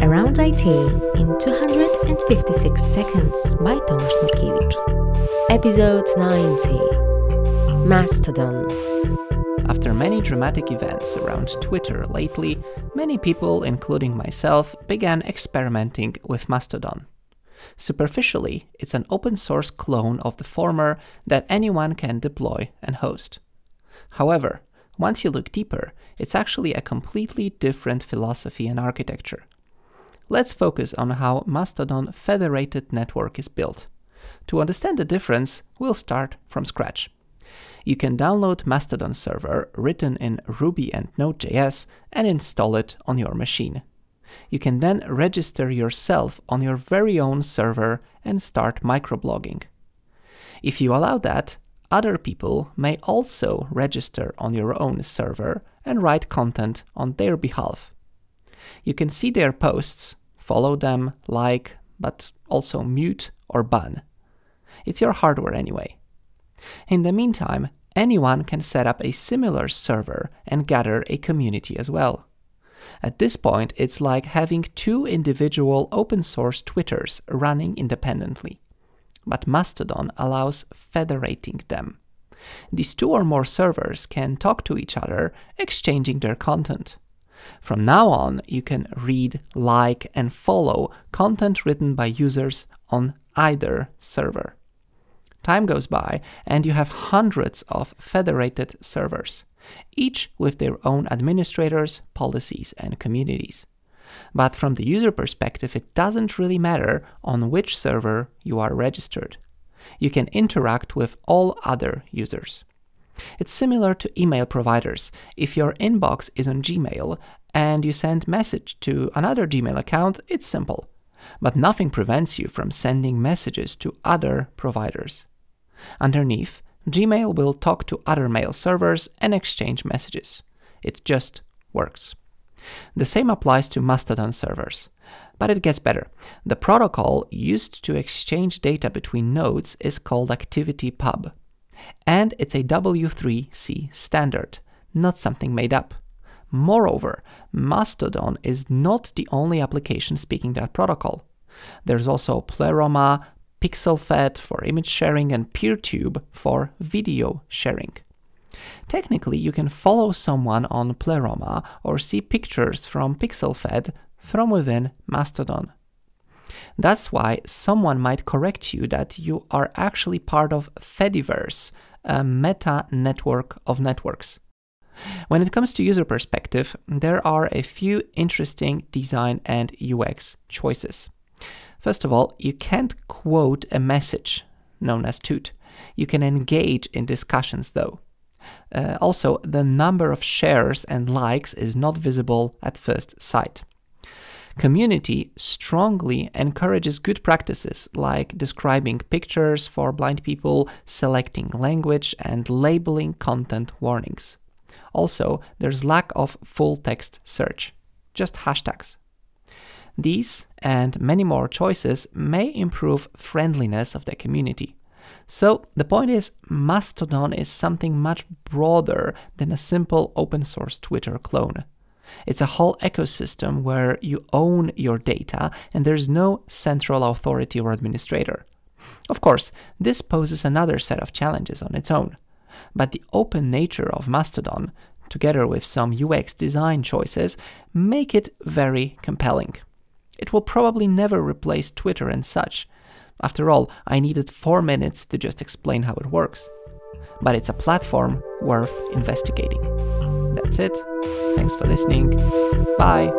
Around IT in 256 seconds by Tomasz Nurkiewicz. Episode 90 Mastodon. After many dramatic events around Twitter lately, many people, including myself, began experimenting with Mastodon. Superficially, it's an open source clone of the former that anyone can deploy and host. However, once you look deeper, it's actually a completely different philosophy and architecture. Let's focus on how Mastodon Federated Network is built. To understand the difference, we'll start from scratch. You can download Mastodon server written in Ruby and Node.js and install it on your machine. You can then register yourself on your very own server and start microblogging. If you allow that, other people may also register on your own server and write content on their behalf. You can see their posts, follow them, like, but also mute or ban. It's your hardware anyway. In the meantime, anyone can set up a similar server and gather a community as well. At this point, it's like having two individual open source Twitters running independently. But Mastodon allows federating them. These two or more servers can talk to each other, exchanging their content. From now on, you can read, like, and follow content written by users on either server. Time goes by, and you have hundreds of federated servers, each with their own administrators, policies, and communities. But from the user perspective, it doesn't really matter on which server you are registered. You can interact with all other users. It's similar to email providers. If your inbox is on Gmail and you send message to another Gmail account, it's simple. But nothing prevents you from sending messages to other providers. Underneath, Gmail will talk to other mail servers and exchange messages. It just works. The same applies to Mastodon servers. But it gets better. The protocol used to exchange data between nodes is called ActivityPub and it's a W3C standard, not something made up. Moreover, Mastodon is not the only application speaking that protocol. There's also Pleroma, PixelFed for image sharing, and PeerTube for video sharing. Technically, you can follow someone on Pleroma or see pictures from PixelFed from within Mastodon. That's why someone might correct you that you are actually part of Fediverse, a meta network of networks. When it comes to user perspective, there are a few interesting design and UX choices. First of all, you can't quote a message known as toot. You can engage in discussions though. Uh, also, the number of shares and likes is not visible at first sight. Community strongly encourages good practices like describing pictures for blind people, selecting language, and labeling content warnings. Also, there's lack of full text search, just hashtags. These and many more choices may improve friendliness of the community. So the point is Mastodon is something much broader than a simple open source Twitter clone. It's a whole ecosystem where you own your data and there's no central authority or administrator. Of course, this poses another set of challenges on its own. But the open nature of Mastodon, together with some UX design choices, make it very compelling. It will probably never replace Twitter and such. After all, I needed four minutes to just explain how it works. But it's a platform worth investigating. That's it. Thanks for listening. Bye.